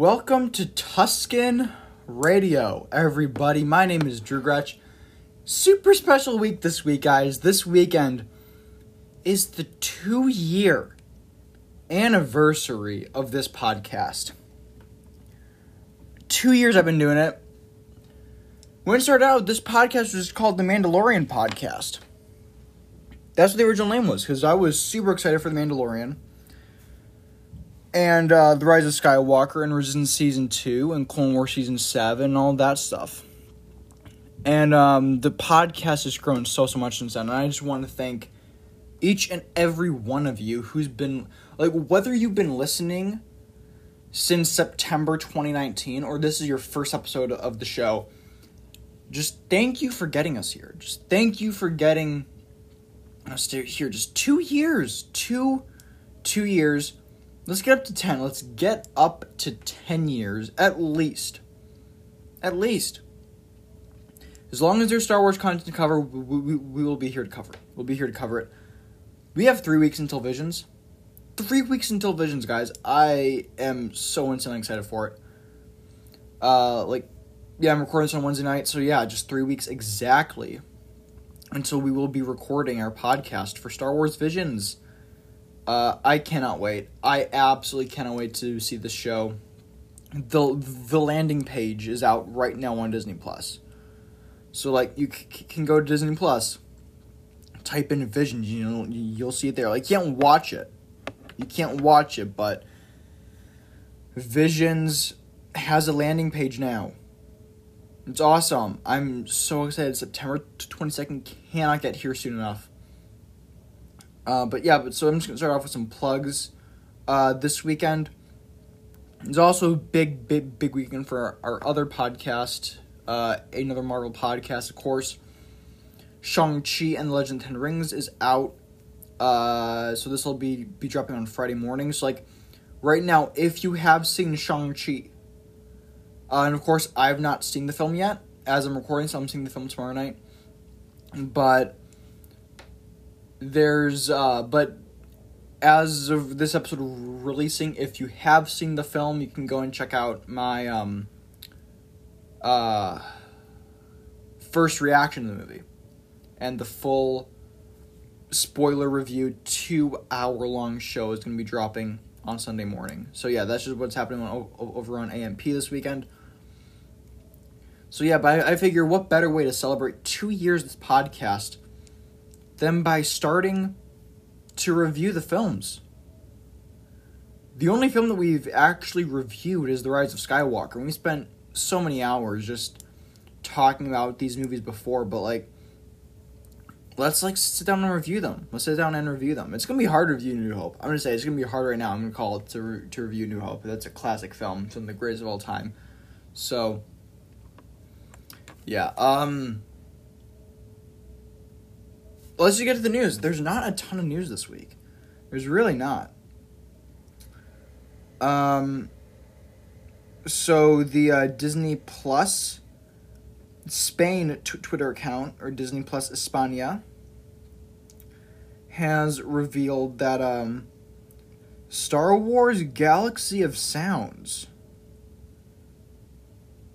Welcome to Tuscan Radio, everybody. My name is Drew Gretsch. Super special week this week, guys. This weekend is the two year anniversary of this podcast. Two years I've been doing it. When it started out, this podcast was called the Mandalorian Podcast. That's what the original name was, because I was super excited for the Mandalorian and uh, The Rise of Skywalker and Resistance Season 2 and Clone Wars Season 7 and all that stuff. And um, the podcast has grown so, so much since then. And I just want to thank each and every one of you who's been, like, whether you've been listening since September 2019 or this is your first episode of the show, just thank you for getting us here. Just thank you for getting us here. Just two years. Two, two years Let's get up to 10. Let's get up to 10 years at least. At least. As long as there's Star Wars content to cover, we, we, we will be here to cover it. We'll be here to cover it. We have three weeks until Visions. Three weeks until Visions, guys. I am so insanely excited for it. Uh, like, yeah, I'm recording this on Wednesday night, so yeah, just three weeks exactly until we will be recording our podcast for Star Wars Visions. Uh, I cannot wait. I absolutely cannot wait to see the show. the The landing page is out right now on Disney Plus, so like you c- can go to Disney Plus, type in Visions, you know, you'll see it there. Like you can't watch it, you can't watch it, but Visions has a landing page now. It's awesome. I'm so excited. September 22nd cannot get here soon enough. Uh, but yeah, but so I'm just gonna start off with some plugs. Uh, this weekend is also a big, big, big weekend for our, our other podcast, uh, another Marvel podcast, of course. Shang Chi and the Legend of Ten Rings is out. Uh, so this will be be dropping on Friday morning. So like, right now, if you have seen Shang Chi, uh, and of course I have not seen the film yet, as I'm recording, so I'm seeing the film tomorrow night. But there's uh but as of this episode releasing if you have seen the film you can go and check out my um uh first reaction to the movie and the full spoiler review two hour long show is going to be dropping on sunday morning. So yeah that's just what's happening on, over on amp this weekend. So yeah but I, I figure what better way to celebrate two years of this podcast them by starting to review the films. The only film that we've actually reviewed is The Rise of Skywalker. And we spent so many hours just talking about these movies before, but like let's like sit down and review them. Let's sit down and review them. It's gonna be hard to review New Hope. I'm gonna say it's gonna be hard right now. I'm gonna call it to re- to review New Hope. That's a classic film. It's one of the greatest of all time. So yeah, um let's just get to the news. There's not a ton of news this week. There's really not. Um. So the uh, Disney Plus Spain t- Twitter account or Disney Plus España has revealed that um, Star Wars Galaxy of Sounds,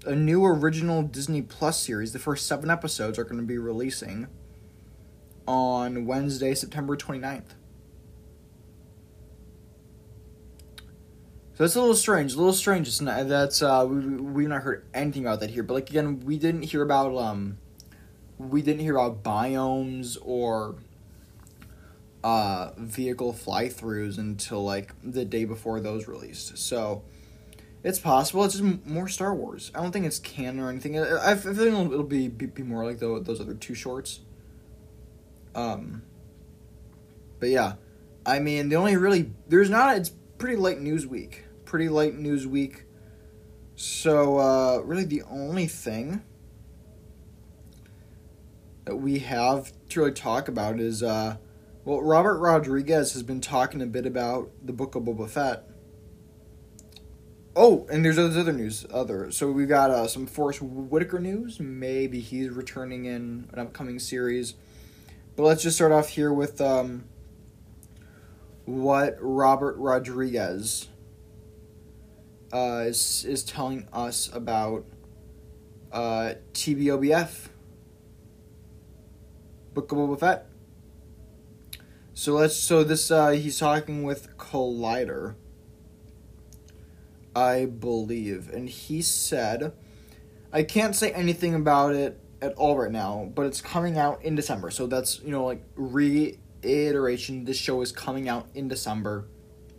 a new original Disney Plus series, the first seven episodes are going to be releasing on Wednesday, September 29th. So that's a little strange. A little strange. It's not, that's uh, we we've not heard anything about that here. But like again, we didn't hear about um, we didn't hear about biomes or uh vehicle fly throughs until like the day before those released. So it's possible. It's just more Star Wars. I don't think it's canon or anything. I, I think it'll, be, be be more like the, those other two shorts. Um, but yeah, I mean, the only really there's not. It's pretty light news week. Pretty light news week. So uh, really, the only thing that we have to really talk about is uh, well, Robert Rodriguez has been talking a bit about the book of Boba Fett. Oh, and there's other news. Other so we've got uh, some Forest Whitaker news. Maybe he's returning in an upcoming series. But let's just start off here with um, what Robert Rodriguez uh, is is telling us about uh, TBOBF, Book of Boba Fett. So let's. So this uh, he's talking with Collider, I believe, and he said, I can't say anything about it at all right now, but it's coming out in December. So that's you know like reiteration. This show is coming out in December.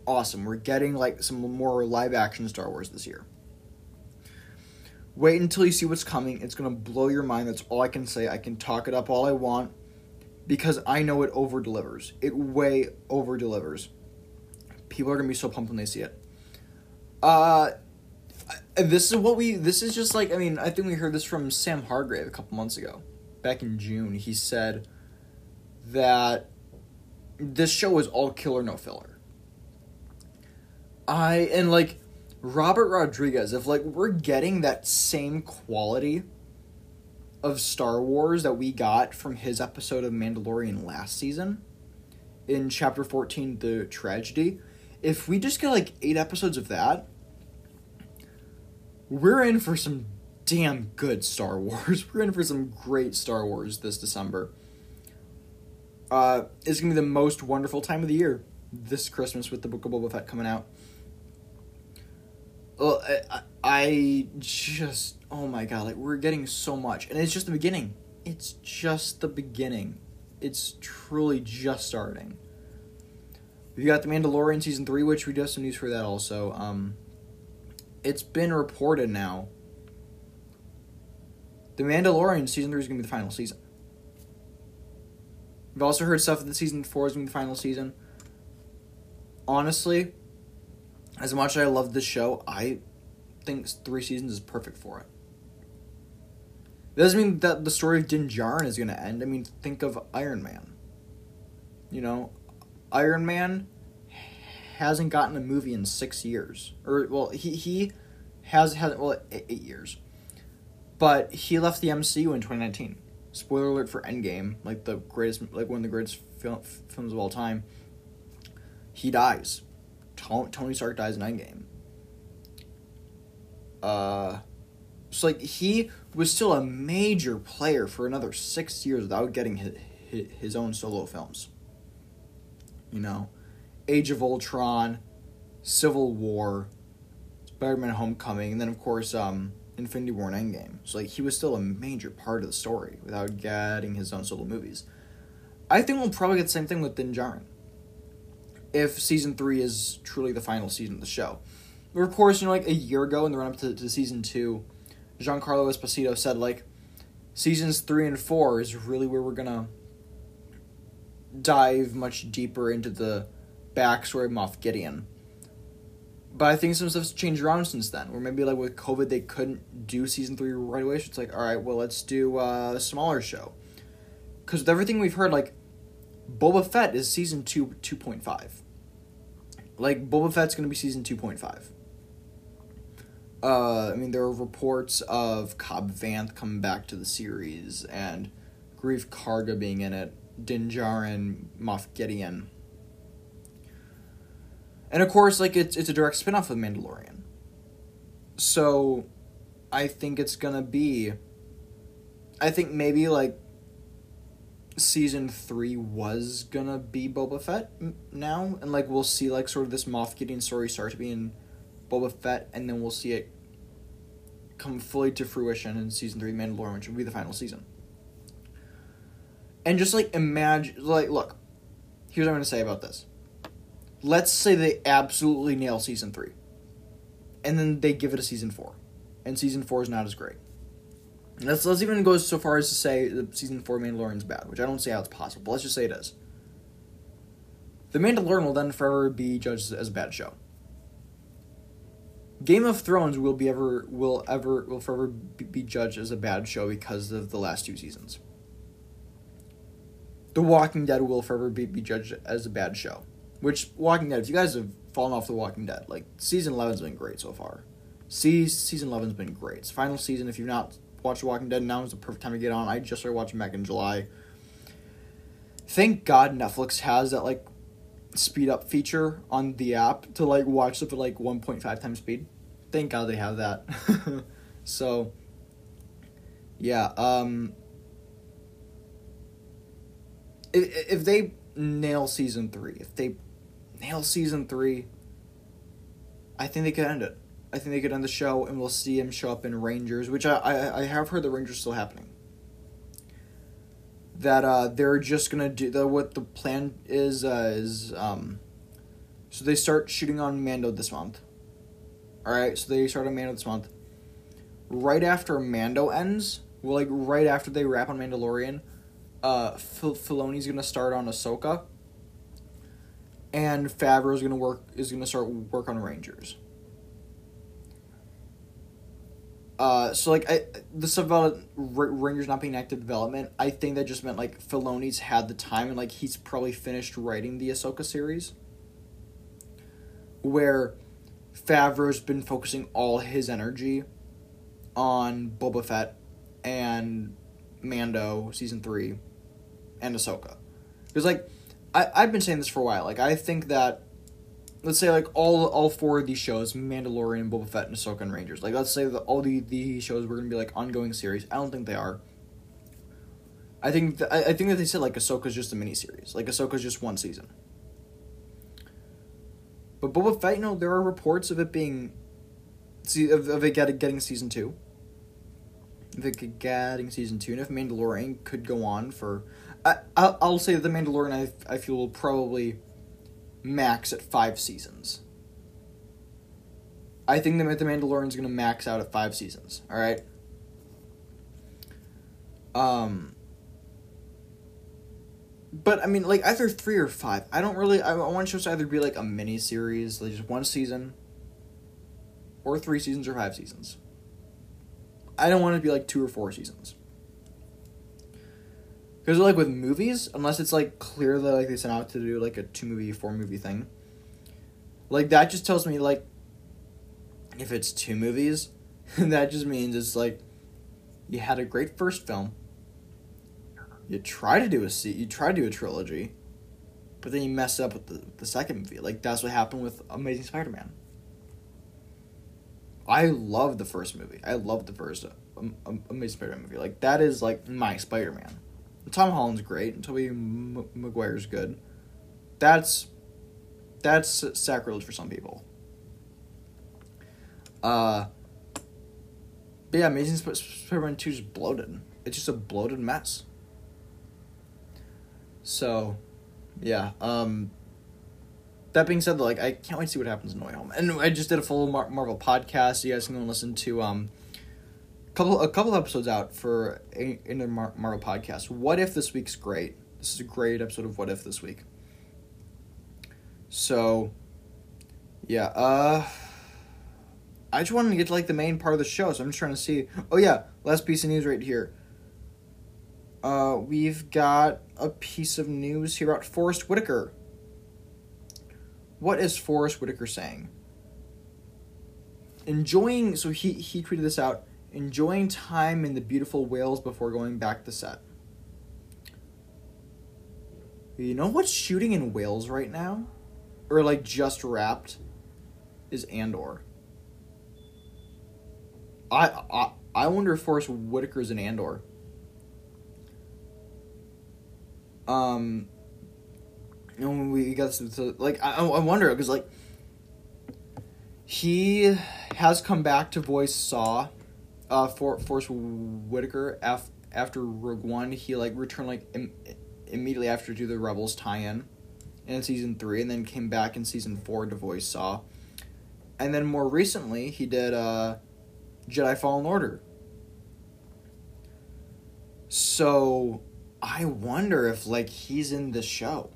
Awesome. We're getting like some more live action Star Wars this year. Wait until you see what's coming. It's gonna blow your mind. That's all I can say. I can talk it up all I want because I know it over delivers. It way over delivers. People are gonna be so pumped when they see it. Uh, this is what we. This is just like I mean I think we heard this from Sam Hargrave a couple months ago, back in June. He said that this show is all killer no filler. I and like Robert Rodriguez, if like we're getting that same quality of Star Wars that we got from his episode of Mandalorian last season in chapter 14 the tragedy if we just get like 8 episodes of that we're in for some damn good Star Wars. We're in for some great Star Wars this December. Uh, it's gonna be the most wonderful time of the year this Christmas with the Book of Boba Fett coming out. Well, I, I just oh my god, like we're getting so much, and it's just the beginning. It's just the beginning. It's truly just starting. We've got the Mandalorian season three, which we do have some news for that also. Um, it's been reported now. The Mandalorian season three is gonna be the final season. We've also heard stuff that season four is gonna be the final season. Honestly, as much as I love this show, I think three seasons is perfect for it. It doesn't mean that the story of Din Djarin is gonna end. I mean, think of Iron Man. You know, Iron Man hasn't gotten a movie in six years, or well, he he has had well eight years, but he left the MCU in twenty nineteen. Spoiler alert for Endgame, like the greatest, like one of the greatest film, films of all time. He dies. Tony Stark dies in Endgame. Uh, so like he was still a major player for another six years without getting his, his own solo films. You know, Age of Ultron, Civil War, Spider-Man: Homecoming, and then of course um, Infinity War and Endgame. So like he was still a major part of the story without getting his own solo movies. I think we'll probably get the same thing with Din Djarin. If season three is truly the final season of the show, but of course, you know, like a year ago in the run up to, to season two, Giancarlo Esposito said like seasons three and four is really where we're gonna dive much deeper into the backstory of Moff Gideon. But I think some stuff's changed around since then. Where maybe like with COVID they couldn't do season three right away. So it's like, all right, well let's do a smaller show. Because with everything we've heard, like Boba Fett is season two two point five. Like Boba Fett's gonna be season two point five. Uh, I mean, there are reports of Cobb Vanth coming back to the series and Greef Karga being in it, Din Djarin, Moff Gideon. And of course, like it's it's a direct spin-off of Mandalorian. So I think it's gonna be I think maybe like season three was gonna be Boba Fett now, and like we'll see like sort of this Moff Gideon story start to be in Boba Fett, and then we'll see it come fully to fruition in season three, Mandalorian, which will be the final season. And just like imagine, like, look, here's what I'm gonna say about this let's say they absolutely nail season three, and then they give it a season four, and season four is not as great. Let's let's even go so far as to say the season four Mandalorian's bad, which I don't see how it's possible. Let's just say it is. The Mandalorian will then forever be judged as a bad show. Game of Thrones will be ever will ever will forever be judged as a bad show because of the last two seasons. The Walking Dead will forever be, be judged as a bad show which Walking Dead, if you guys have fallen off The Walking Dead, like season 11's been great so far. See, season 11's been great. It's final season. If you've not watched Walking Dead, now is the perfect time to get on. I just started watching back in July. Thank God Netflix has that like speed up feature on the app to like watch stuff at like 1.5 times speed. thank God they have that. so, yeah. Um, if, if they nail season three, if they nail season three, I think they could end it. I think they could end the show, and we'll see him show up in Rangers, which I I, I have heard the Rangers still happening. That uh, they're just gonna do the what the plan is uh, is um, so they start shooting on Mando this month. All right, so they start on Mando this month. Right after Mando ends, well, like right after they wrap on Mandalorian, uh, Fil- Filoni's gonna start on Ahsoka, and Favreau is gonna work is gonna start work on Rangers. Uh, so like I, the stuff about Rangers not being active development, I think that just meant like Filoni's had the time and like he's probably finished writing the Ahsoka series. Where Favreau's been focusing all his energy on Boba Fett and Mando season three, and Ahsoka, because like I I've been saying this for a while. Like I think that let's say like all all four of these shows, Mandalorian, Boba Fett, and Ahsoka and Rangers. Like let's say that all the the shows were gonna be like ongoing series. I don't think they are. I think th- I, I think that they said like Ahsoka's just a mini series. Like Ahsoka's just one season. But Boba Fett, you know, there are reports of it being, see, of, of it getting getting season two. It getting season two, and if Mandalorian could go on for, I I'll, say the Mandalorian I I feel will probably max at five seasons. I think that the Mandalorian's gonna max out at five seasons. All right. Um. But I mean, like either three or five. I don't really. I, I want shows to either be like a mini series, like just one season, or three seasons or five seasons. I don't want it to be like two or four seasons. Because like with movies, unless it's like clear that like they sent out to do like a two movie, four movie thing. Like that just tells me like if it's two movies, that just means it's like you had a great first film. You try to do a you try to do a trilogy, but then you mess up with the the second movie. Like that's what happened with Amazing Spider-Man. I love the first movie. I love the first um, um, Amazing Spider-Man movie. Like that is like my Spider-Man. Tom Holland's great, and Tobey M- Maguire's good. That's that's sacrilege for some people. Uh, but yeah, Amazing Sp- Spider-Man Two is bloated. It's just a bloated mess. So, yeah. Um, that being said, like I can't wait to see what happens in No Home. And I just did a full Mar- Marvel podcast. You guys can go and listen to um couple a couple episodes out for a, in the Mar- Marvel podcast. What if this week's great? This is a great episode of What If this week. So, yeah. Uh, I just wanted to get to like the main part of the show, so I'm just trying to see. Oh yeah, last piece of news right here. Uh, we've got a piece of news here about Forest Whitaker. What is Forest Whitaker saying? Enjoying, so he he tweeted this out enjoying time in the beautiful Wales before going back to set. You know what's shooting in Wales right now? Or like just wrapped? Is Andor. I I, I wonder if Forest Whitaker's in Andor. Um, and we got to, like I I wonder because like he has come back to voice Saw uh, for Forest Whitaker af- after Rogue One, he like returned like Im- immediately after to the Rebels tie-in in season three, and then came back in season four to voice Saw, and then more recently he did uh, Jedi Fallen Order. So I wonder if like he's in the show.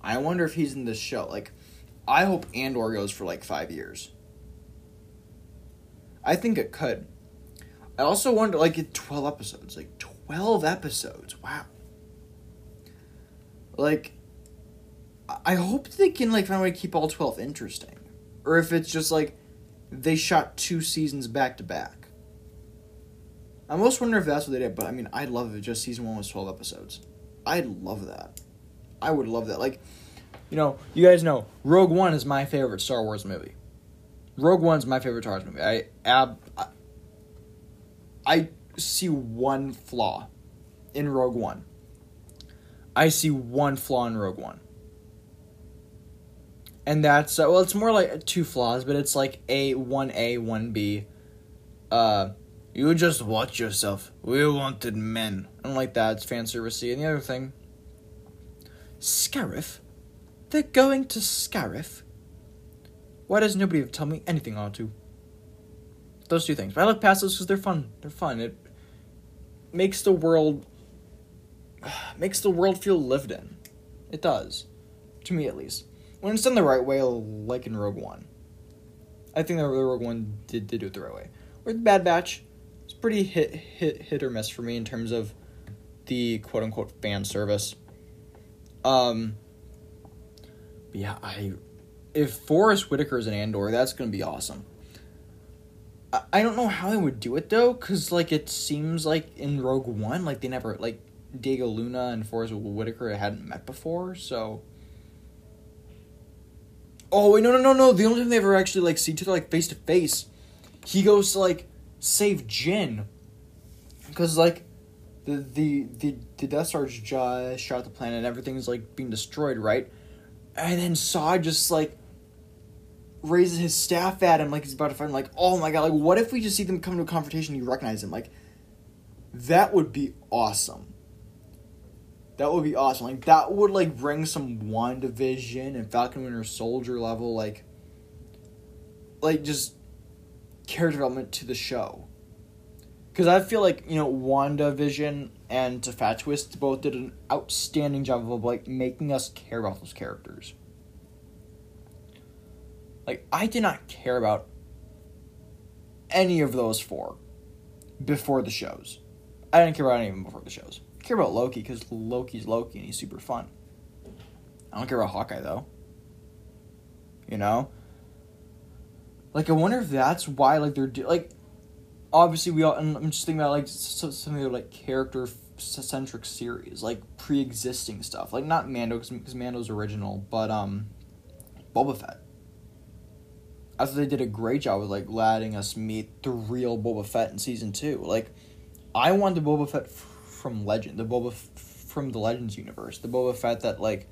I wonder if he's in this show. Like, I hope Andor goes for like five years. I think it could. I also wonder, like, 12 episodes. Like, 12 episodes. Wow. Like, I hope they can, like, find a way to keep all 12 interesting. Or if it's just, like, they shot two seasons back to back. I almost wonder if that's what they did, but I mean, I'd love if just season one was 12 episodes. I'd love that. I would love that. Like, you know, you guys know, Rogue One is my favorite Star Wars movie. Rogue One's my favorite Star Wars movie. I ab I, I see one flaw in Rogue One. I see one flaw in Rogue One. And that's uh, well, it's more like two flaws, but it's like a one A one B. Uh, you just watch yourself. We wanted men. I don't like that. It's fan servicey. And the other thing, Scarif. They're going to Scarif. Why does nobody tell me anything on to? Those two things. But I like past those because they're fun. They're fun. It makes the world makes the world feel lived in. It does, to me at least. When it's done the right way, like in Rogue One. I think that Rogue One did, did do it the right way. The Bad Batch, it's pretty hit hit hit or miss for me in terms of the quote unquote fan service. Um. yeah, I if Whitaker is an Andor, that's gonna be awesome. I, I don't know how they would do it though, cause like it seems like in Rogue One, like they never like Diego Luna and Forest Whitaker hadn't met before, so. Oh wait, no, no, no, no! The only time they ever actually like see each other like face to face, he goes to like save Jyn, because like the the the the Death Star just shot the planet and everything's like being destroyed, right? And then Saw just like raises his staff at him like he's about to fight him. Like, oh my god! Like, what if we just see them come to a confrontation? You recognize him? Like, that would be awesome. That would be awesome. Like that would like bring some WandaVision and Falcon Winter Soldier level like like just character development to the show. Cause I feel like, you know, WandaVision and Tefat Twist both did an outstanding job of like making us care about those characters. Like I did not care about any of those four before the shows. I didn't care about any of them before the shows care about Loki because Loki's Loki and he's super fun. I don't care about Hawkeye though. You know, like I wonder if that's why like they're do- like, obviously we all. and I'm just thinking about like something like character centric series, like pre existing stuff, like not Mando because Mando's original, but um, Boba Fett. I thought they did a great job with like letting us meet the real Boba Fett in season two. Like, I wanted Boba Fett from Legend, the Boba F- from the Legends universe, the Boba Fett that like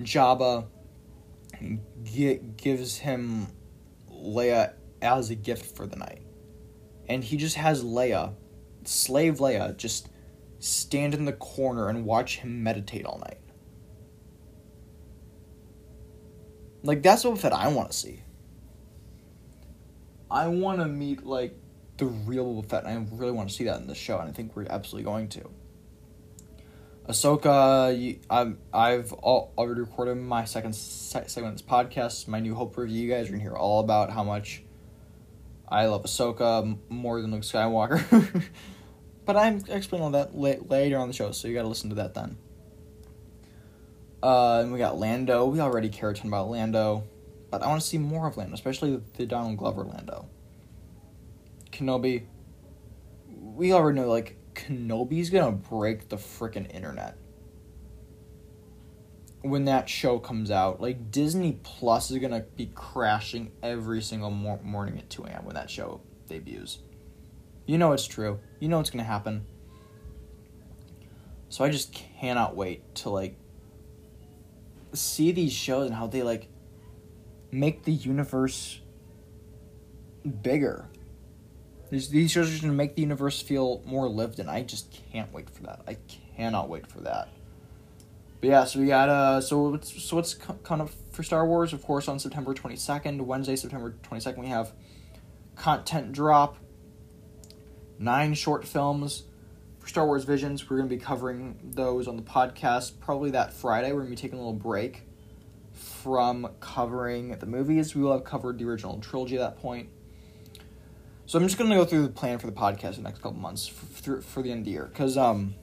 Jabba gives him Leia as a gift for the night, and he just has Leia, slave Leia, just stand in the corner and watch him meditate all night. Like that's what Fett I want to see. I want to meet like the real Boba Fett, and I really want to see that in the show, and I think we're absolutely going to. Ahsoka, I've, I've already recorded my second segment of this podcast, my New Hope review. You guys are to hear all about how much I love Ahsoka more than Luke Skywalker. but I'm explaining all that later on the show, so you got to listen to that then. Uh, and we got Lando. We already care a ton about Lando, but I want to see more of Lando, especially the Donald Glover Lando. Kenobi. We already know, like, Kenobi's gonna break the freaking internet when that show comes out. Like Disney Plus is gonna be crashing every single mor- morning at two a.m. when that show debuts. You know it's true. You know it's gonna happen. So I just cannot wait to like see these shows and how they like make the universe bigger these, these shows are going to make the universe feel more lived and I just can't wait for that. I cannot wait for that. But yeah, so we got uh, so what's so what's kind of for Star Wars? Of course, on September twenty second, Wednesday, September twenty second, we have content drop. Nine short films for Star Wars Visions. We're gonna be covering those on the podcast probably that Friday. We're gonna be taking a little break from covering the movies. We will have covered the original trilogy at that point. So I'm just gonna go through the plan for the podcast the next couple months for, for the end of the year. Cause um,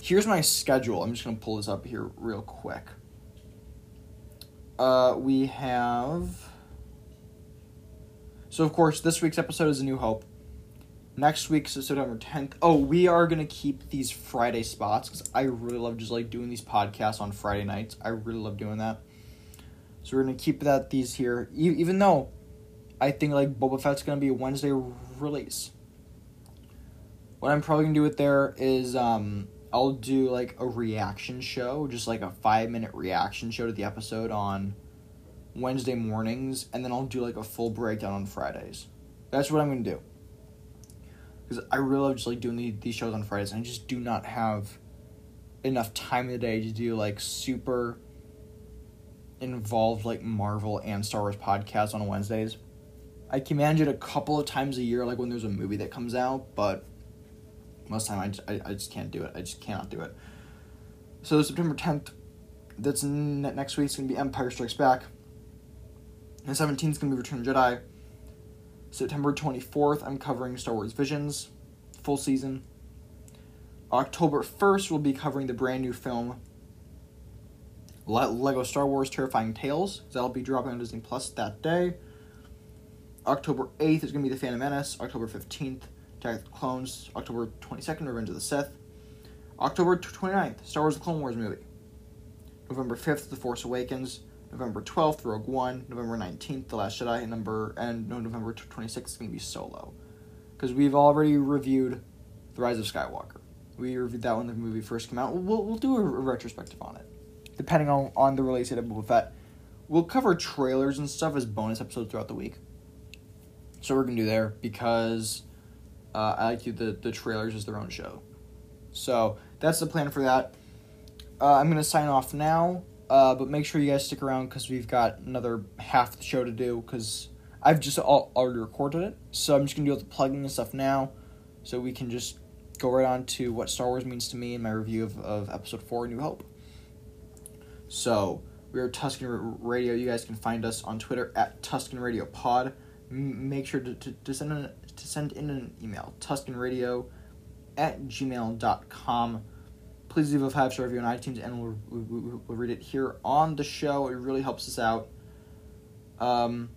here's my schedule. I'm just gonna pull this up here real quick. Uh, we have. So of course, this week's episode is A New Hope. Next week, is September 10th. Oh, we are gonna keep these Friday spots because I really love just like doing these podcasts on Friday nights. I really love doing that. So we're gonna keep that these here, even though I think like Boba Fett's gonna be a Wednesday release. What I'm probably gonna do with there is um I'll do like a reaction show, just like a five minute reaction show to the episode on Wednesday mornings, and then I'll do like a full breakdown on Fridays. That's what I'm gonna do. Because I really love just like doing the, these shows on Fridays, and I just do not have enough time in the day to do like super involved like Marvel and Star Wars podcasts on Wednesdays. I can manage it a couple of times a year, like when there's a movie that comes out, but most time I just, I, I just can't do it. I just cannot do it. So September 10th, that's next week's to be Empire Strikes Back. And 17th is to be Return of Jedi. September 24th, I'm covering Star Wars Visions, full season. October 1st, we'll be covering the brand new film Lego Star Wars Terrifying Tales. That'll be dropping on Disney Plus that day. October 8th is going to be The Phantom Menace. October 15th, Attack of the Clones. October 22nd, Revenge of the Sith. October 29th, Star Wars The Clone Wars movie. November 5th, The Force Awakens. November 12th, Rogue One. November 19th, The Last Jedi. And, number, and no, November 26th is going to be Solo. Because we've already reviewed The Rise of Skywalker. We reviewed that when the movie first came out. We'll, we'll do a, a retrospective on it. Depending on, on the release date of Boba Fett. We'll cover trailers and stuff as bonus episodes throughout the week. So we're going to do there because uh, I like to do the, the trailers as their own show. So that's the plan for that. Uh, I'm going to sign off now. Uh, but make sure you guys stick around because we've got another half the show to do because I've just all, already recorded it. So I'm just going to do all the plugging and stuff now so we can just go right on to what Star Wars means to me in my review of, of Episode 4 New Hope. So we are Tuscan Radio. You guys can find us on Twitter at Tuscan Radio Pod. M- make sure to, to, to, send in, to send in an email, tuscanradio at gmail.com please leave a five star review on iTunes, and we'll, we'll, we'll, read it here on the show. It really helps us out. Um,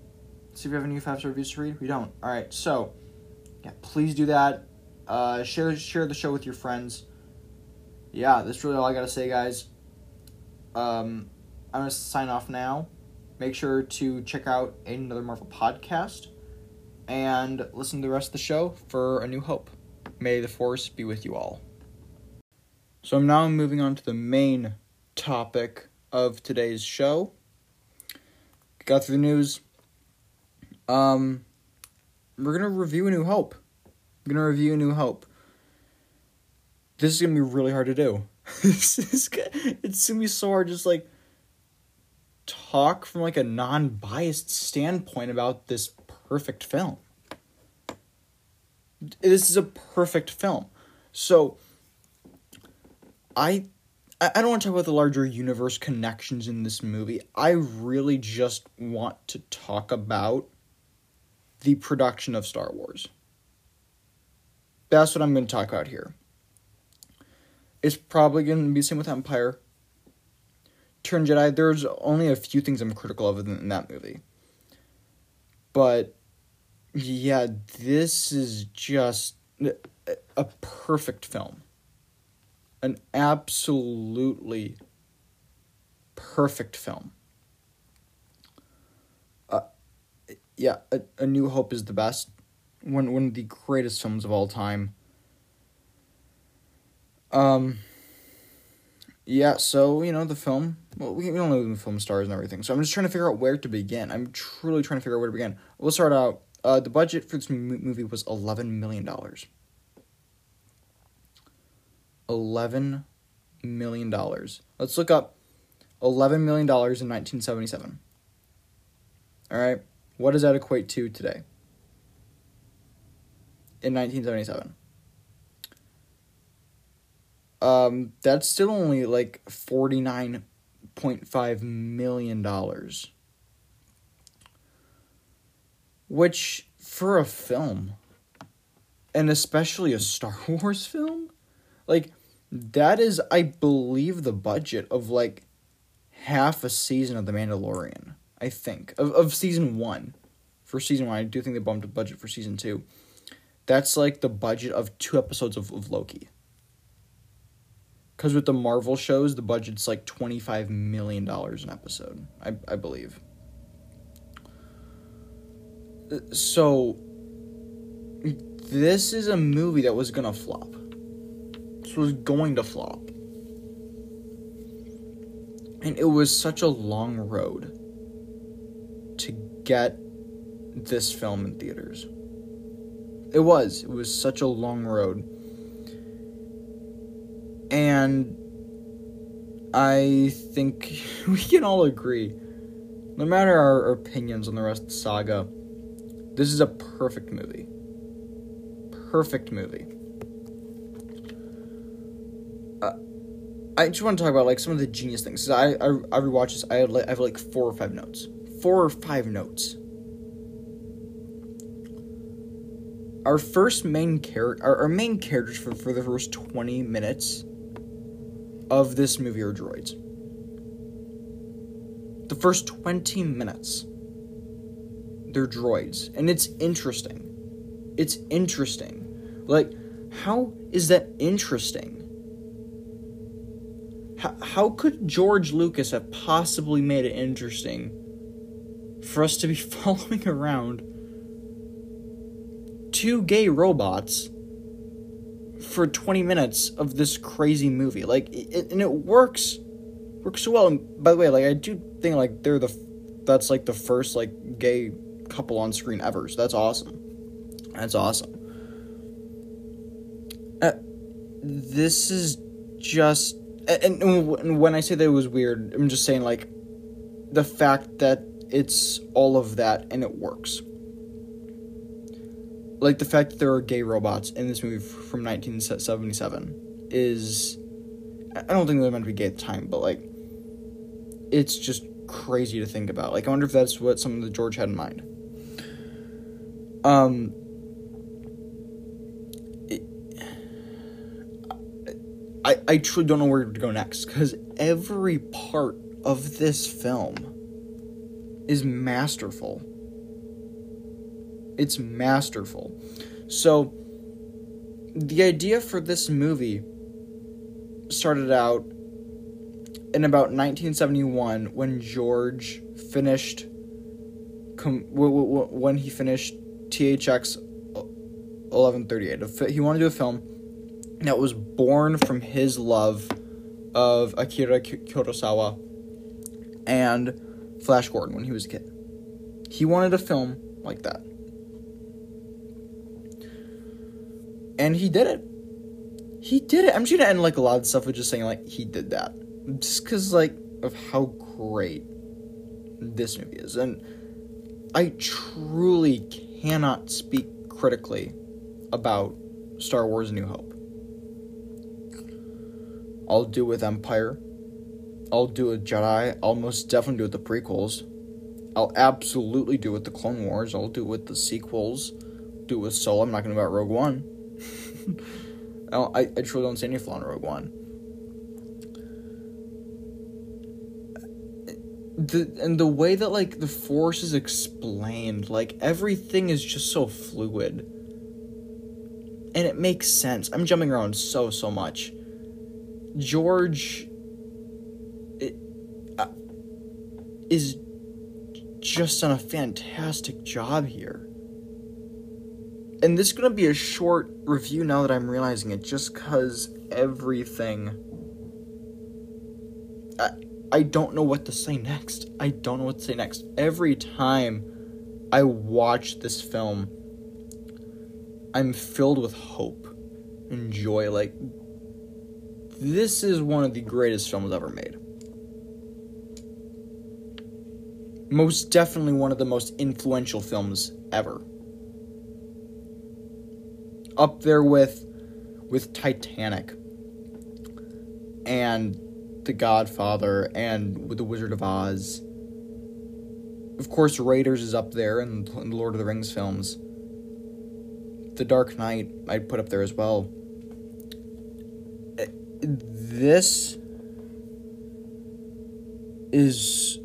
see if we have any five star reviews to read. We don't. All right, so yeah, please do that. Uh, share share the show with your friends. Yeah, that's really all I gotta say, guys. Um, I'm gonna sign off now. Make sure to check out another Marvel podcast and listen to the rest of the show for A New Hope. May the Force be with you all. So I'm now moving on to the main topic of today's show. Got through the news. Um, we're gonna review A New Hope. We're gonna review A New Hope. This is gonna be really hard to do. this is it's gonna be so hard. Just like talk from like a non-biased standpoint about this perfect film. This is a perfect film. So I I don't want to talk about the larger universe connections in this movie. I really just want to talk about the production of Star Wars. That's what I'm going to talk about here. It's probably going to be the same with Empire. Turn Jedi, there's only a few things I'm critical of in that movie. But yeah, this is just a perfect film an absolutely perfect film. Uh, yeah, a, a, New Hope is the best. One one of the greatest films of all time. Um. Yeah, so you know the film. Well, we, we don't know the film stars and everything. So I'm just trying to figure out where to begin. I'm truly trying to figure out where to begin. We'll start out. Uh, the budget for this movie was eleven million dollars. $11 million. Let's look up $11 million in 1977. All right. What does that equate to today? In 1977. Um, that's still only like $49.5 million. Which, for a film, and especially a Star Wars film, like that is, I believe, the budget of like half a season of The Mandalorian. I think of of season one. For season one, I do think they bumped the budget for season two. That's like the budget of two episodes of, of Loki. Because with the Marvel shows, the budget's like $25 million an episode, I, I believe. Uh, so, this is a movie that was gonna flop. Was going to flop. And it was such a long road to get this film in theaters. It was. It was such a long road. And I think we can all agree, no matter our opinions on the rest of the saga, this is a perfect movie. Perfect movie. I just want to talk about like some of the genius things. I I, I rewatched this. I have, like, I have like four or five notes. Four or five notes. Our first main character, our, our main characters for, for the first twenty minutes of this movie are droids. The first twenty minutes they're droids. And it's interesting. It's interesting. Like, how is that interesting? How, how could George Lucas have possibly made it interesting for us to be following around two gay robots for 20 minutes of this crazy movie? Like, it, and it works works so well. And by the way, like, I do think, like, they're the that's like the first like gay couple on screen ever. So that's awesome. That's awesome. Uh, this is just and, and when I say that it was weird, I'm just saying like the fact that it's all of that and it works. Like the fact that there are gay robots in this movie from 1977 is I don't think they're meant to be gay at the time, but like it's just crazy to think about. Like I wonder if that's what some of the George had in mind. Um, I, I truly don't know where to go next because every part of this film is masterful. It's masterful. So, the idea for this movie started out in about 1971 when George finished com- when he finished THX 1138. He wanted to do a film that was born from his love of Akira Kurosawa and Flash Gordon when he was a kid. He wanted a film like that. And he did it. He did it. I'm just gonna end like a lot of stuff with just saying like he did that. Just cause like of how great this movie is. And I truly cannot speak critically about Star Wars New Hope. I'll do with Empire. I'll do with Jedi. I'll most definitely do with the prequels. I'll absolutely do with the Clone Wars. I'll do with the sequels. Do with Solo. I'm not going to about Rogue One. I, I truly don't see any flaw in Rogue One. the and the way that like the force is explained like everything is just so fluid and it makes sense i'm jumping around so so much george uh, is just done a fantastic job here and this is going to be a short review now that i'm realizing it just because everything I, I don't know what to say next. I don't know what to say next. Every time I watch this film, I'm filled with hope and joy. Like, this is one of the greatest films ever made. Most definitely one of the most influential films ever. Up there with with Titanic and the Godfather and with The Wizard of Oz. Of course, Raiders is up there in the Lord of the Rings films. The Dark Knight I'd put up there as well. This is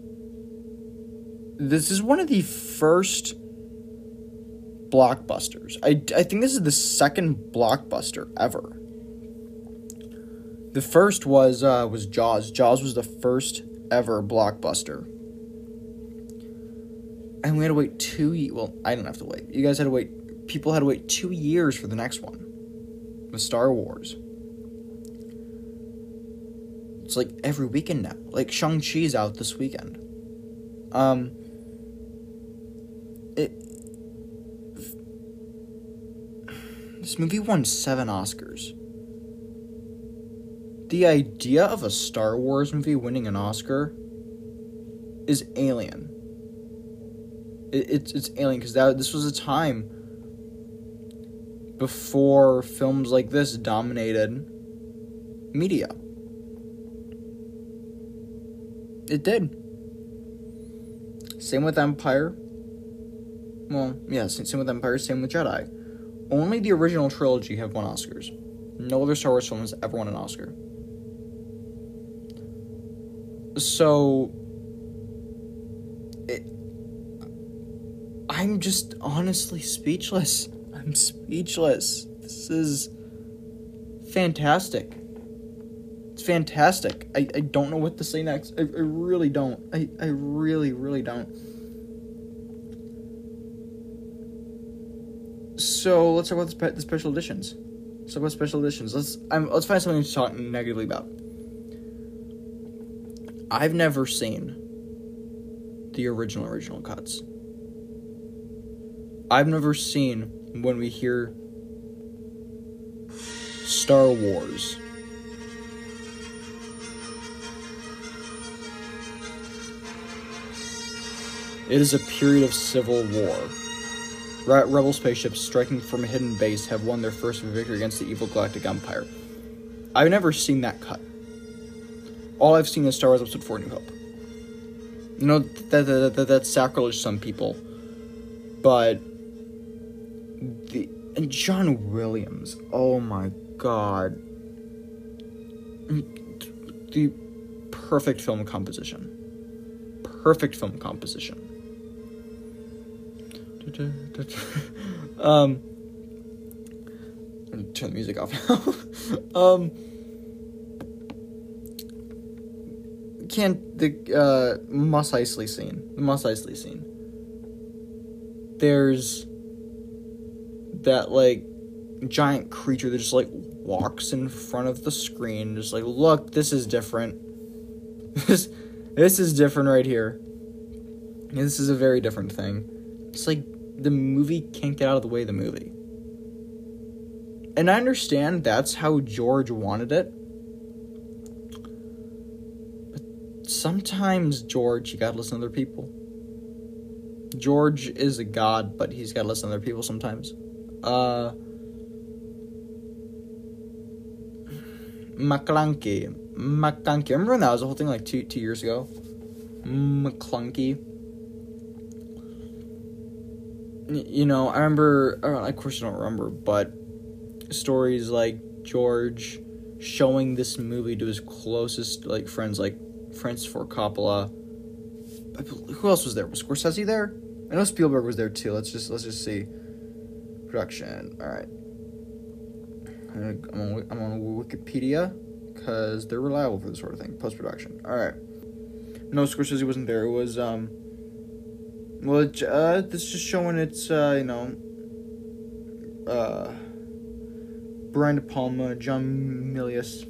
this is one of the first blockbusters. I, I think this is the second blockbuster ever the first was uh, was Jaws. Jaws was the first ever blockbuster. and we had to wait two. Ye- well, I didn't have to wait. You guys had to wait. People had to wait two years for the next one, with Star Wars. It's like every weekend now. Like Shang Chi's out this weekend. Um. It. This movie won seven Oscars. The idea of a Star Wars movie winning an Oscar is alien. It, it's it's alien because that this was a time before films like this dominated media. It did. Same with Empire. Well, yeah, same with Empire, same with Jedi. Only the original trilogy have won Oscars. No other Star Wars film has ever won an Oscar. So, it, I'm just honestly speechless. I'm speechless. This is fantastic. It's fantastic. I, I don't know what to say next. I, I really don't. I, I really, really don't. So let's talk about the, the special editions. Talk about special editions. Let's um, let's find something to talk negatively about. I've never seen the original original cuts. I've never seen when we hear Star Wars. It is a period of civil war. Re- rebel spaceships striking from a hidden base have won their first victory against the evil Galactic Empire. I've never seen that cut. All I've seen is Star Wars Episode 4 New Hope. You know, that, that, that, that's sacrilege some people. But. The, and John Williams, oh my god. The perfect film composition. Perfect film composition. um, turn the music off now. um, can't the uh, Mos Eisley scene? The Mos Eisley scene. There's that like giant creature that just like walks in front of the screen, just like, look, this is different. this this is different right here. This is a very different thing. It's like the movie can't get out of the way of the movie. And I understand that's how George wanted it. But sometimes, George, you gotta listen to other people. George is a god, but he's gotta listen to other people sometimes. Uh. Maclunkey. Maclunkey. Remember when that was a whole thing like two two years ago? Maclunkey you know, I remember, I of course I don't remember, but stories like George showing this movie to his closest like friends, like Francis Ford Coppola. Who else was there? Was Scorsese there? I know Spielberg was there too. Let's just let's just see. Production. All right. I'm on I'm on Wikipedia because they're reliable for this sort of thing. Post production. All right. No, Scorsese wasn't there. It was um well, uh, this is showing it's, uh, you know, uh, Brian De Palma, John Milius.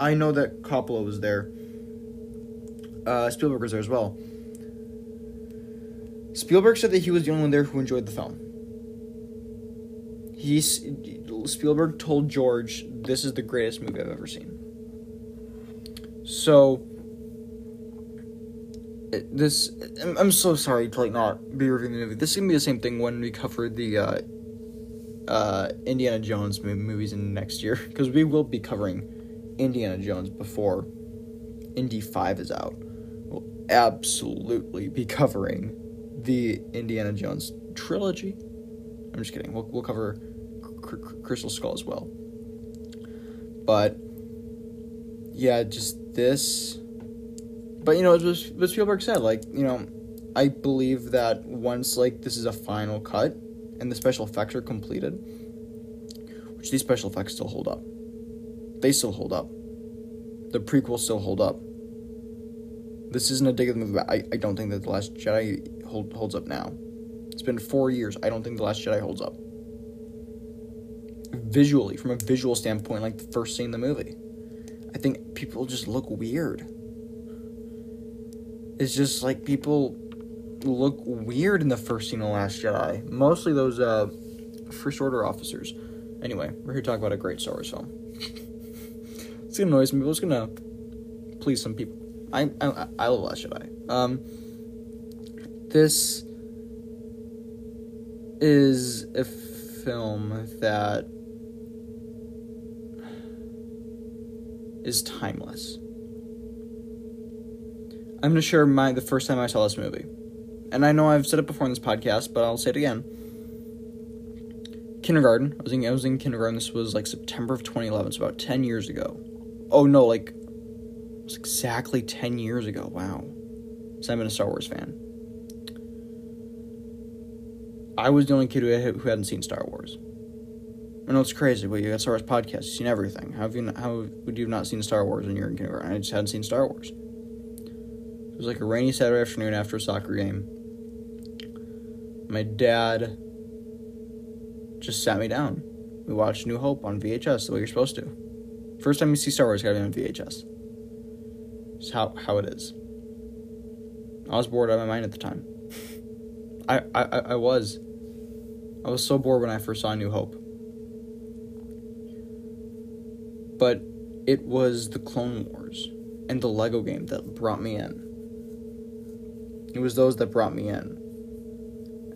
I know that Coppola was there. Uh, Spielberg was there as well. Spielberg said that he was the only one there who enjoyed the film. He's Spielberg told George, "This is the greatest movie I've ever seen." So this I'm, so sorry to like not be reviewing the movie. This is gonna be the same thing when we cover the uh, uh, Indiana Jones movies in next year because we will be covering Indiana Jones before Indy Five is out. We'll absolutely be covering the Indiana Jones trilogy. I'm just kidding. We'll we'll cover C- C- Crystal Skull as well. But yeah, just this but you know, as what Spielberg said, like you know, I believe that once like this is a final cut and the special effects are completed, which these special effects still hold up, they still hold up. The prequels still hold up. This isn't a dig at the movie. I, I don't think that the Last Jedi hold, holds up now. It's been four years. I don't think The Last Jedi holds up. Visually, from a visual standpoint, like the first scene in the movie, I think people just look weird. It's just like people look weird in the first scene of Last Jedi. Mostly those uh, First Order officers. Anyway, we're here to talk about a great Star Wars film. it's gonna annoy some people. It's gonna please some people. I I, I love Last Jedi. Um, this is a film that is timeless. I'm gonna share my the first time I saw this movie, and I know I've said it before in this podcast, but I'll say it again. Kindergarten. I was in I was in kindergarten. This was like September of 2011. It's about 10 years ago. Oh no, like it was exactly 10 years ago. Wow. So I've been a Star Wars fan. I was the only kid who, who hadn't seen Star Wars. I know it's crazy, but you got Star Wars podcast. You've seen everything. How have you? How would you have not seen Star Wars when you're in kindergarten? I just hadn't seen Star Wars. It was like a rainy Saturday afternoon after a soccer game. My dad just sat me down. We watched New Hope on VHS the way you're supposed to. First time you see Star Wars, gotta be on VHS. It's how how it is. I was bored out of my mind at the time. I, I I was. I was so bored when I first saw New Hope. But it was the Clone Wars and the Lego game that brought me in. It was those that brought me in.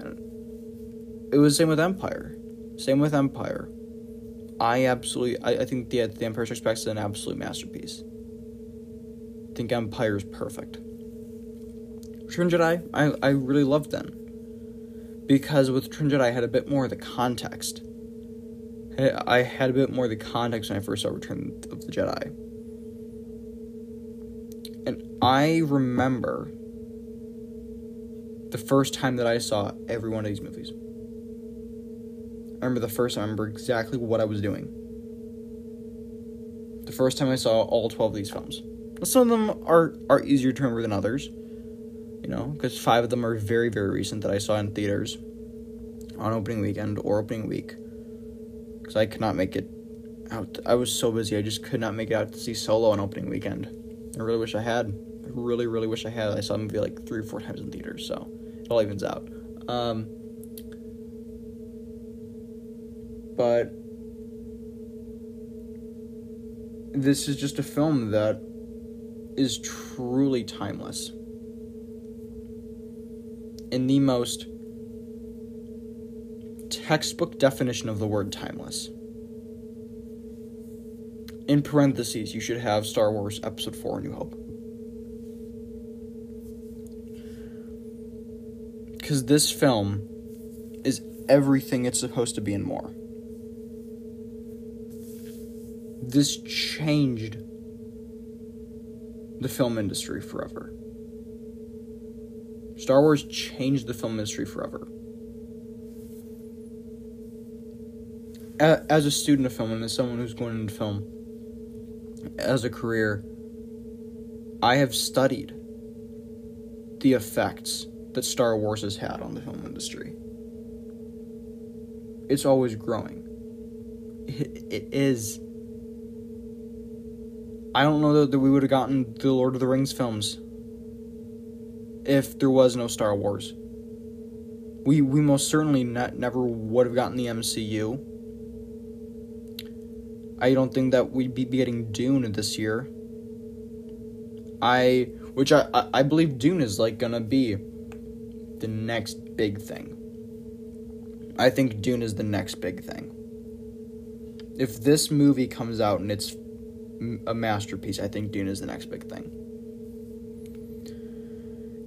And it was same with Empire. Same with Empire. I absolutely, I, I think the, the Empire Strikes Back is an absolute masterpiece. I think Empire is perfect. Return Jedi, I, I really loved then. Because with Return Jedi, I had a bit more of the context. I had a bit more of the context when I first saw Return of the Jedi. And I remember the first time that I saw every one of these movies. I remember the first time, I remember exactly what I was doing. The first time I saw all 12 of these films. Some of them are, are easier to remember than others, you know, because five of them are very, very recent that I saw in theaters on opening weekend or opening week. Because I could not make it out. I was so busy, I just could not make it out to see Solo on opening weekend. I really wish I had. I really, really wish I had. I saw the movie like three or four times in theaters, so all evens out. Um, but this is just a film that is truly timeless in the most textbook definition of the word timeless. In parentheses, you should have Star Wars Episode 4 New Hope. Because this film is everything it's supposed to be and more. This changed the film industry forever. Star Wars changed the film industry forever. As a student of film and as someone who's going into film as a career, I have studied the effects that Star Wars has had on the film industry. It's always growing. it, it is. I don't know that we would have gotten the Lord of the Rings films if there was no Star Wars. We we most certainly not, never would have gotten the MCU. I don't think that we'd be getting Dune this year. I which I, I, I believe Dune is like gonna be the next big thing. I think Dune is the next big thing. If this movie comes out and it's a masterpiece, I think Dune is the next big thing.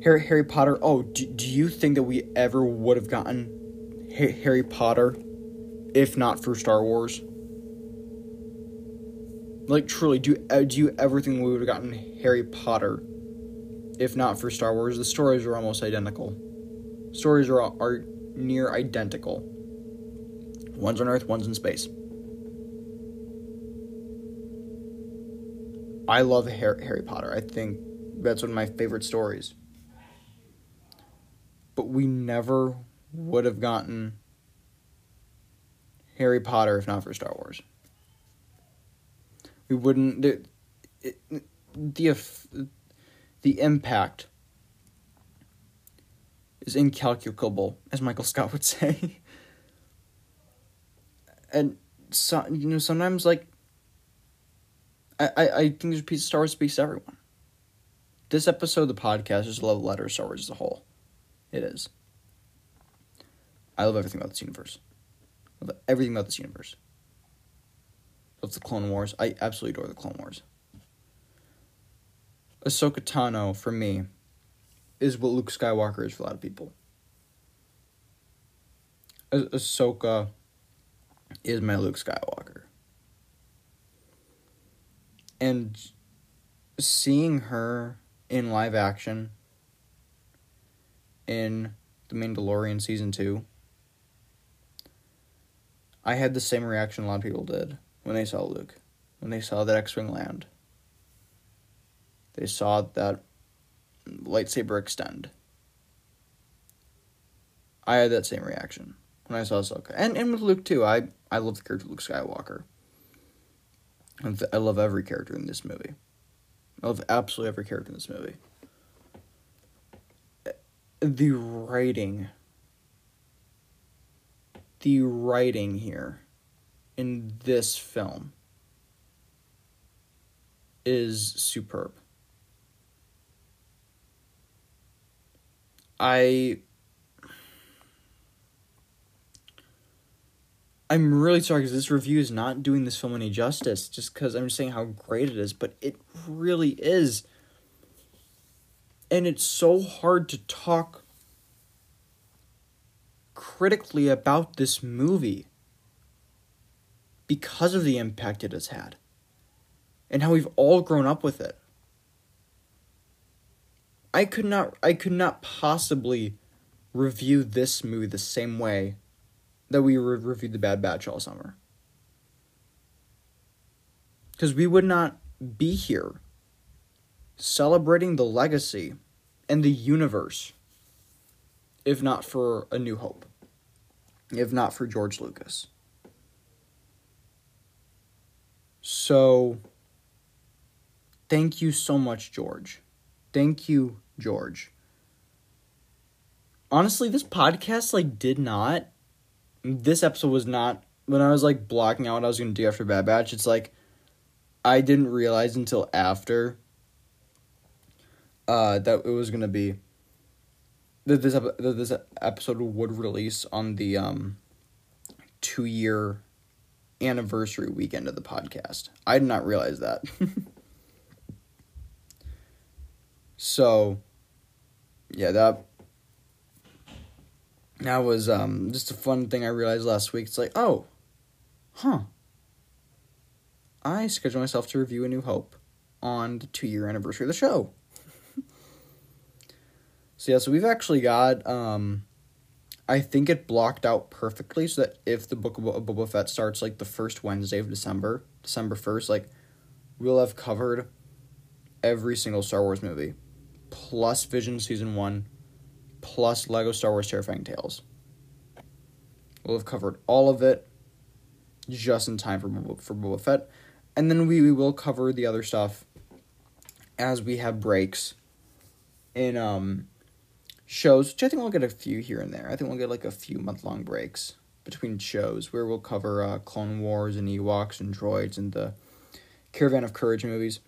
Harry, Harry Potter. Oh, do, do you think that we ever would have gotten Harry Potter if not for Star Wars? Like truly, do uh, do you ever think we would have gotten Harry Potter if not for Star Wars? The stories are almost identical. Stories are are near identical. One's on Earth, one's in space. I love Harry, Potter. I think that's one of my favorite stories. but we never would have gotten Harry Potter if not for Star Wars. We wouldn't the the, the impact is incalculable, as Michael Scott would say. and so you know, sometimes like I, I, I think there's a piece of Star Wars speaks to everyone. This episode of the podcast is a love letter to Star Wars as a whole. It is. I love everything about this universe. I love everything about this universe. Love the Clone Wars. I absolutely adore the Clone Wars. Ahsoka Tano, for me, is what Luke Skywalker is for a lot of people. Ah- Ahsoka is my Luke Skywalker. And seeing her in live action in The Mandalorian season 2 I had the same reaction a lot of people did when they saw Luke, when they saw that X Wing land. They saw that lightsaber extend. I had that same reaction when I saw Ahsoka. And, and with Luke, too. I, I love the character Luke Skywalker. I love every character in this movie. I love absolutely every character in this movie. The writing the writing here in this film is superb. I I'm really sorry because this review is not doing this film any justice just because I'm saying how great it is, but it really is. And it's so hard to talk critically about this movie because of the impact it has had and how we've all grown up with it. I could not I could not possibly review this movie the same way that we re- reviewed The Bad Batch all summer. Cuz we would not be here celebrating the legacy and the universe if not for A New Hope if not for George Lucas. So, thank you so much, George. Thank you, George. Honestly, this podcast like did not. This episode was not when I was like blocking out what I was gonna do after Bad Batch. It's like I didn't realize until after uh, that it was gonna be that this that this episode would release on the um two year anniversary weekend of the podcast. I did not realize that. so yeah, that that was um just a fun thing I realized last week. It's like, oh, huh. I scheduled myself to review A New Hope on the two year anniversary of the show. So yeah, so we've actually got um I think it blocked out perfectly so that if the book of Boba Fett starts like the first Wednesday of December, December 1st, like we'll have covered every single Star Wars movie plus Vision season 1 plus Lego Star Wars Terrifying Tales. We'll have covered all of it just in time for for Boba Fett, and then we, we will cover the other stuff as we have breaks in um shows, which I think we'll get a few here and there. I think we'll get like a few month long breaks between shows where we'll cover uh, Clone Wars and Ewoks and Droids and the Caravan of Courage movies.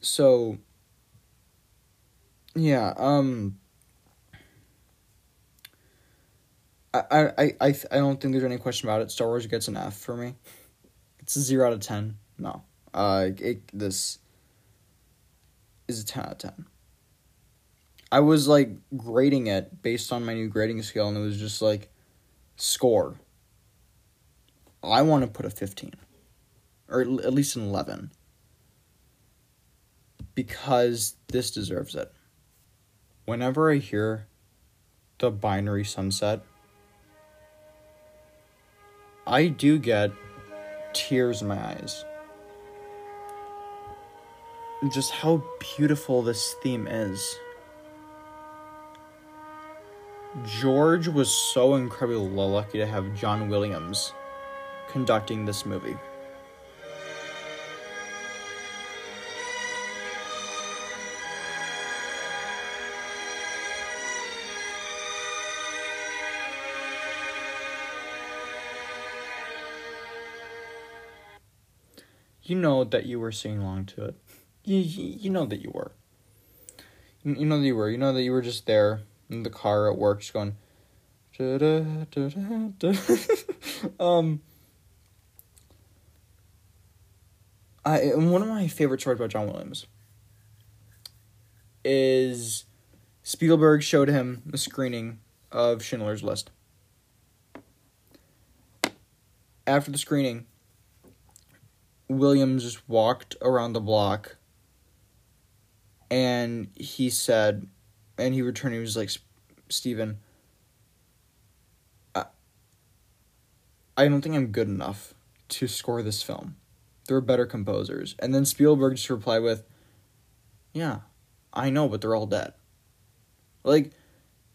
So, yeah, um, I, I, I, I don't think there's any question about it. Star Wars gets an F for me. It's a zero out of ten. No, uh, it, this is a ten out of ten. I was like grading it based on my new grading scale, and it was just like score. I want to put a 15, or at least an 11, because this deserves it. Whenever I hear the binary sunset, I do get tears in my eyes. Just how beautiful this theme is. George was so incredibly lucky to have John Williams conducting this movie. You know that you were singing along to it. You, you, know that you were. You, know that you were. You know that you were just there in the car at work, just going. Da, da, da, da, um. I one of my favorite stories about John Williams is Spielberg showed him the screening of Schindler's List. After the screening, Williams just walked around the block and he said, and he returned, he was like, Steven, I, I don't think I'm good enough to score this film. There are better composers. And then Spielberg just replied with, Yeah, I know, but they're all dead. Like,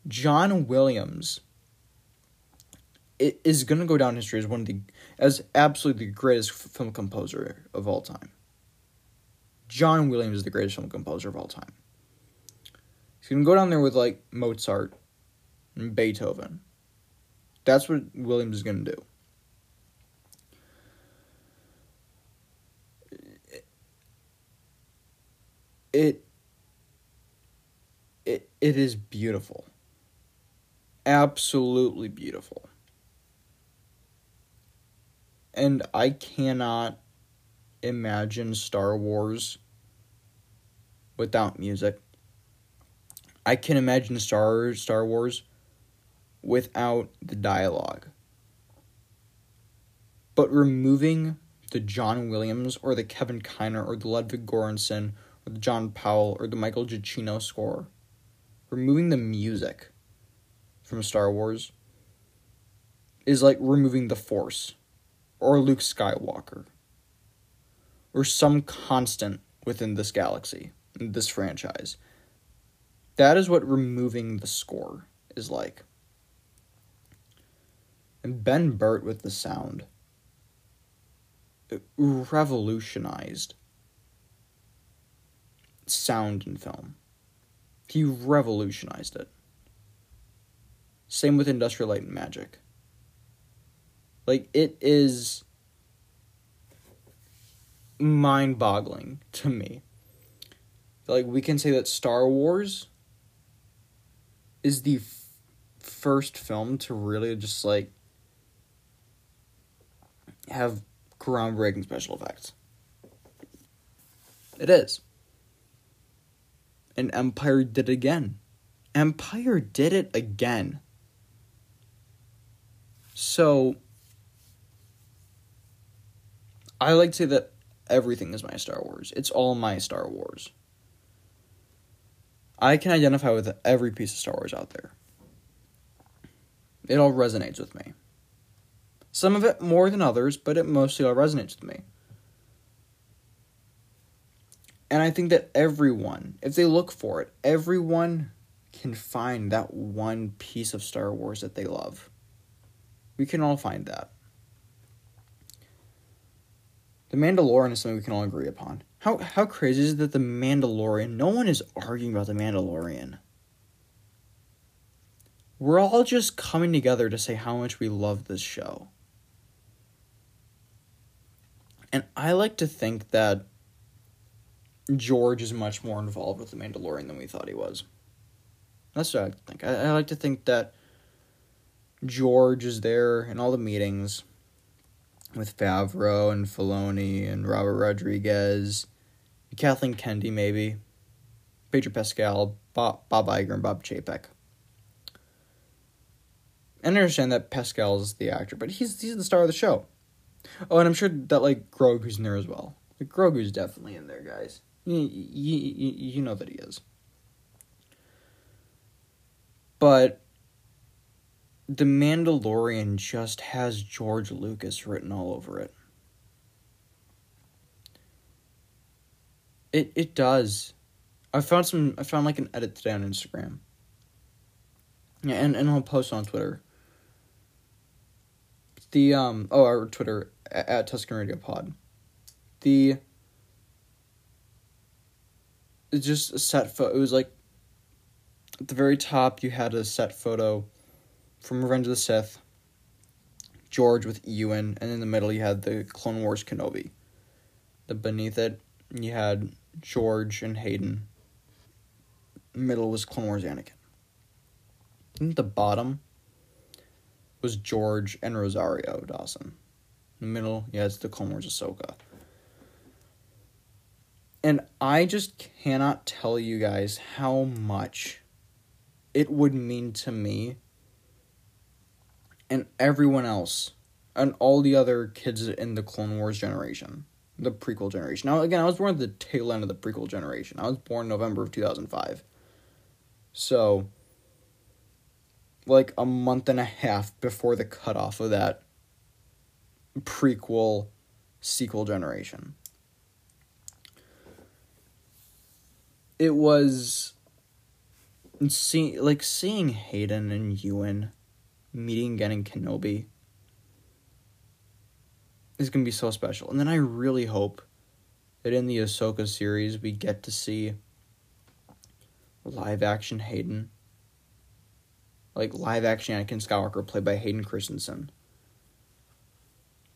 John Williams is going to go down in history as one of the as absolutely the greatest film composer of all time. John Williams is the greatest film composer of all time. He's going to go down there with like Mozart and Beethoven. That's what Williams is going to do. It it it is beautiful. Absolutely beautiful and I cannot imagine Star Wars without music. I can imagine Star Star Wars without the dialogue. But removing the John Williams or the Kevin Kiner or the Ludwig Göransson or the John Powell or the Michael Giacchino score, removing the music from Star Wars is like removing the Force or Luke Skywalker or some constant within this galaxy, this franchise. That is what removing the score is like. And Ben Burtt with the sound revolutionized sound in film. He revolutionized it. Same with Industrial Light and Magic. Like it is mind boggling to me. Like we can say that Star Wars is the f- first film to really just like have groundbreaking special effects. It is. And Empire did it again. Empire did it again. So I like to say that everything is my Star Wars. It's all my Star Wars. I can identify with every piece of Star Wars out there. It all resonates with me. Some of it more than others, but it mostly all resonates with me. And I think that everyone, if they look for it, everyone can find that one piece of Star Wars that they love. We can all find that. The Mandalorian is something we can all agree upon. How how crazy is it that the Mandalorian? No one is arguing about the Mandalorian. We're all just coming together to say how much we love this show. And I like to think that George is much more involved with the Mandalorian than we thought he was. That's what I think. I, I like to think that George is there in all the meetings with Favreau and Filoni and Robert Rodriguez, Kathleen Kennedy maybe, Pedro Pascal, Bob, Bob Iger, and Bob Chapek. And I understand that Pascal is the actor, but he's he's the star of the show. Oh, and I'm sure that like Grogu's in there as well. Like Grogu's definitely in there, guys. You, you, you, you know that he is. But the Mandalorian just has George Lucas written all over it. It it does. I found some I found like an edit today on Instagram. Yeah, and, and I'll post on Twitter. The um oh our Twitter at, at Tusken Radio Pod. The it's just a set photo. It was like at the very top you had a set photo from Revenge of the Sith. George with Ewan, and in the middle you had the Clone Wars Kenobi. The beneath it you had George and Hayden. Middle was Clone Wars Anakin. And the bottom was George and Rosario Dawson. In the middle, yeah, it's the Clone Wars Ahsoka. And I just cannot tell you guys how much it would mean to me and everyone else and all the other kids in the Clone Wars generation, the prequel generation. Now, again, I was born at the tail end of the prequel generation. I was born November of 2005. So, like a month and a half before the cutoff of that prequel sequel generation. It was see like seeing Hayden and Ewan meeting again in Kenobi is gonna be so special. And then I really hope that in the Ahsoka series we get to see live action Hayden like live action Anakin Skywalker played by Hayden Christensen,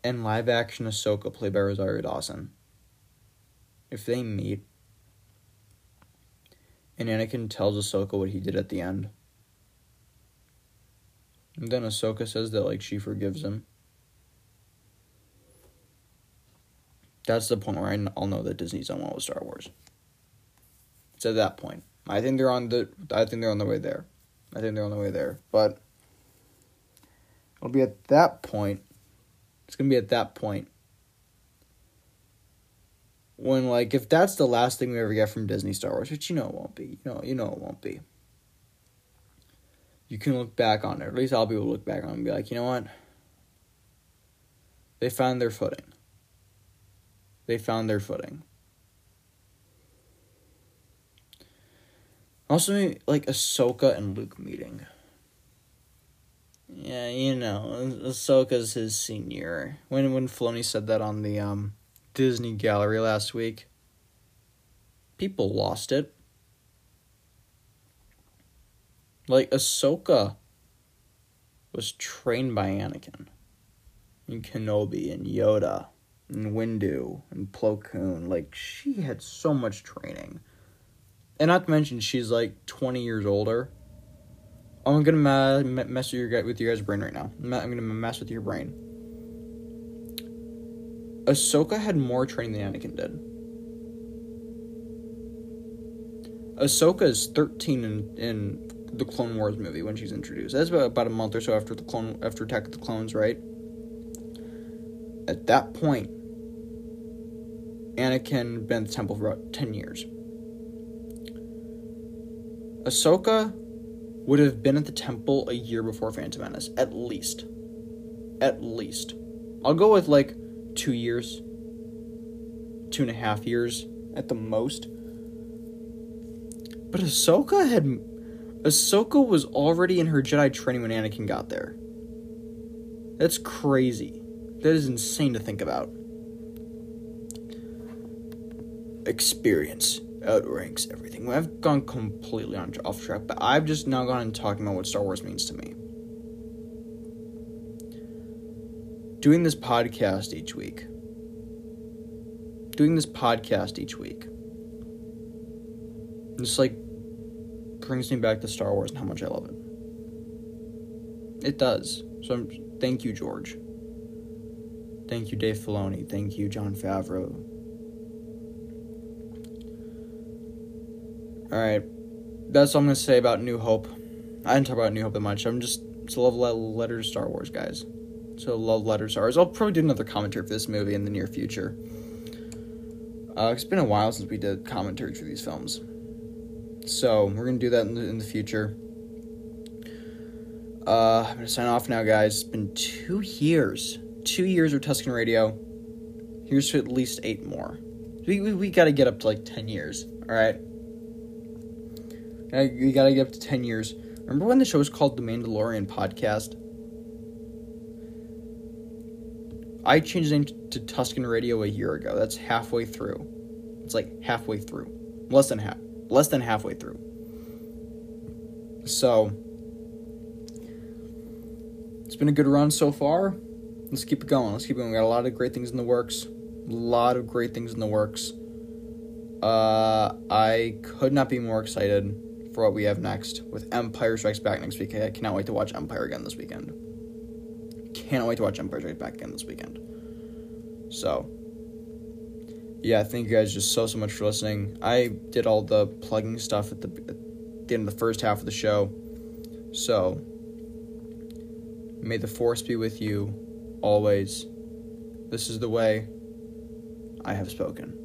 and live action Ahsoka played by Rosario Dawson. If they meet, and Anakin tells Ahsoka what he did at the end, and then Ahsoka says that like she forgives him. That's the point where I, I'll know that Disney's done well with Star Wars. It's at that point. I think they're on the. I think they're on the way there. I think they're on the way there. But it'll be at that point. It's gonna be at that point when like if that's the last thing we ever get from Disney Star Wars, which you know it won't be. You know, you know it won't be. You can look back on it, at least I'll be able to look back on it and be like, you know what? They found their footing. They found their footing. Also, like Ahsoka and Luke meeting. Yeah, you know, Ahsoka's his senior. When when Filoni said that on the um, Disney Gallery last week, people lost it. Like Ahsoka was trained by Anakin, and Kenobi, and Yoda, and Windu, and Plo Koon. Like she had so much training and not to mention she's like 20 years older. I'm gonna ma- mess with your with your guys' brain right now. I'm gonna mess with your brain. Ahsoka had more training than Anakin did. Ahsoka is 13 in, in the Clone Wars movie when she's introduced. That's about, about a month or so after the clone after Attack of the Clones, right? At that point, Anakin been at the temple for about 10 years. Ahsoka would have been at the temple a year before Phantom Menace, at least. At least. I'll go with like two years, two and a half years at the most. But Ahsoka had. Ahsoka was already in her Jedi training when Anakin got there. That's crazy. That is insane to think about. Experience outranks everything. I've gone completely on off track, but I've just now gone and talking about what Star Wars means to me. Doing this podcast each week. Doing this podcast each week. Just like brings me back to Star Wars and how much I love it. It does. So I'm, thank you, George. Thank you, Dave Filoni. Thank you, Jon Favreau. All right, that's all I'm gonna say about New Hope. I didn't talk about New Hope that much. I'm just it's a love letter to Star Wars, guys. So love letter Star Wars. I'll probably do another commentary for this movie in the near future. Uh, it's been a while since we did commentary for these films, so we're gonna do that in the, in the future. Uh, I'm gonna sign off now, guys. It's been two years, two years of Tusken Radio. Here's to at least eight more. We we, we got to get up to like ten years. All right. We gotta get up to 10 years Remember when the show was called The Mandalorian Podcast? I changed the name to Tusken Radio a year ago. That's halfway through. It's like halfway through. Less than half. Less than halfway through. So, it's been a good run so far. Let's keep it going. Let's keep it going. We got a lot of great things in the works. A lot of great things in the works. Uh, I could not be more excited for what we have next with Empire Strikes Back next week. I cannot wait to watch Empire again this weekend. Cannot wait to watch Empire Strikes Back again this weekend. So, yeah, thank you guys just so so much for listening. I did all the plugging stuff at the, at the end of the first half of the show. So, may the force be with you always. This is the way I have spoken.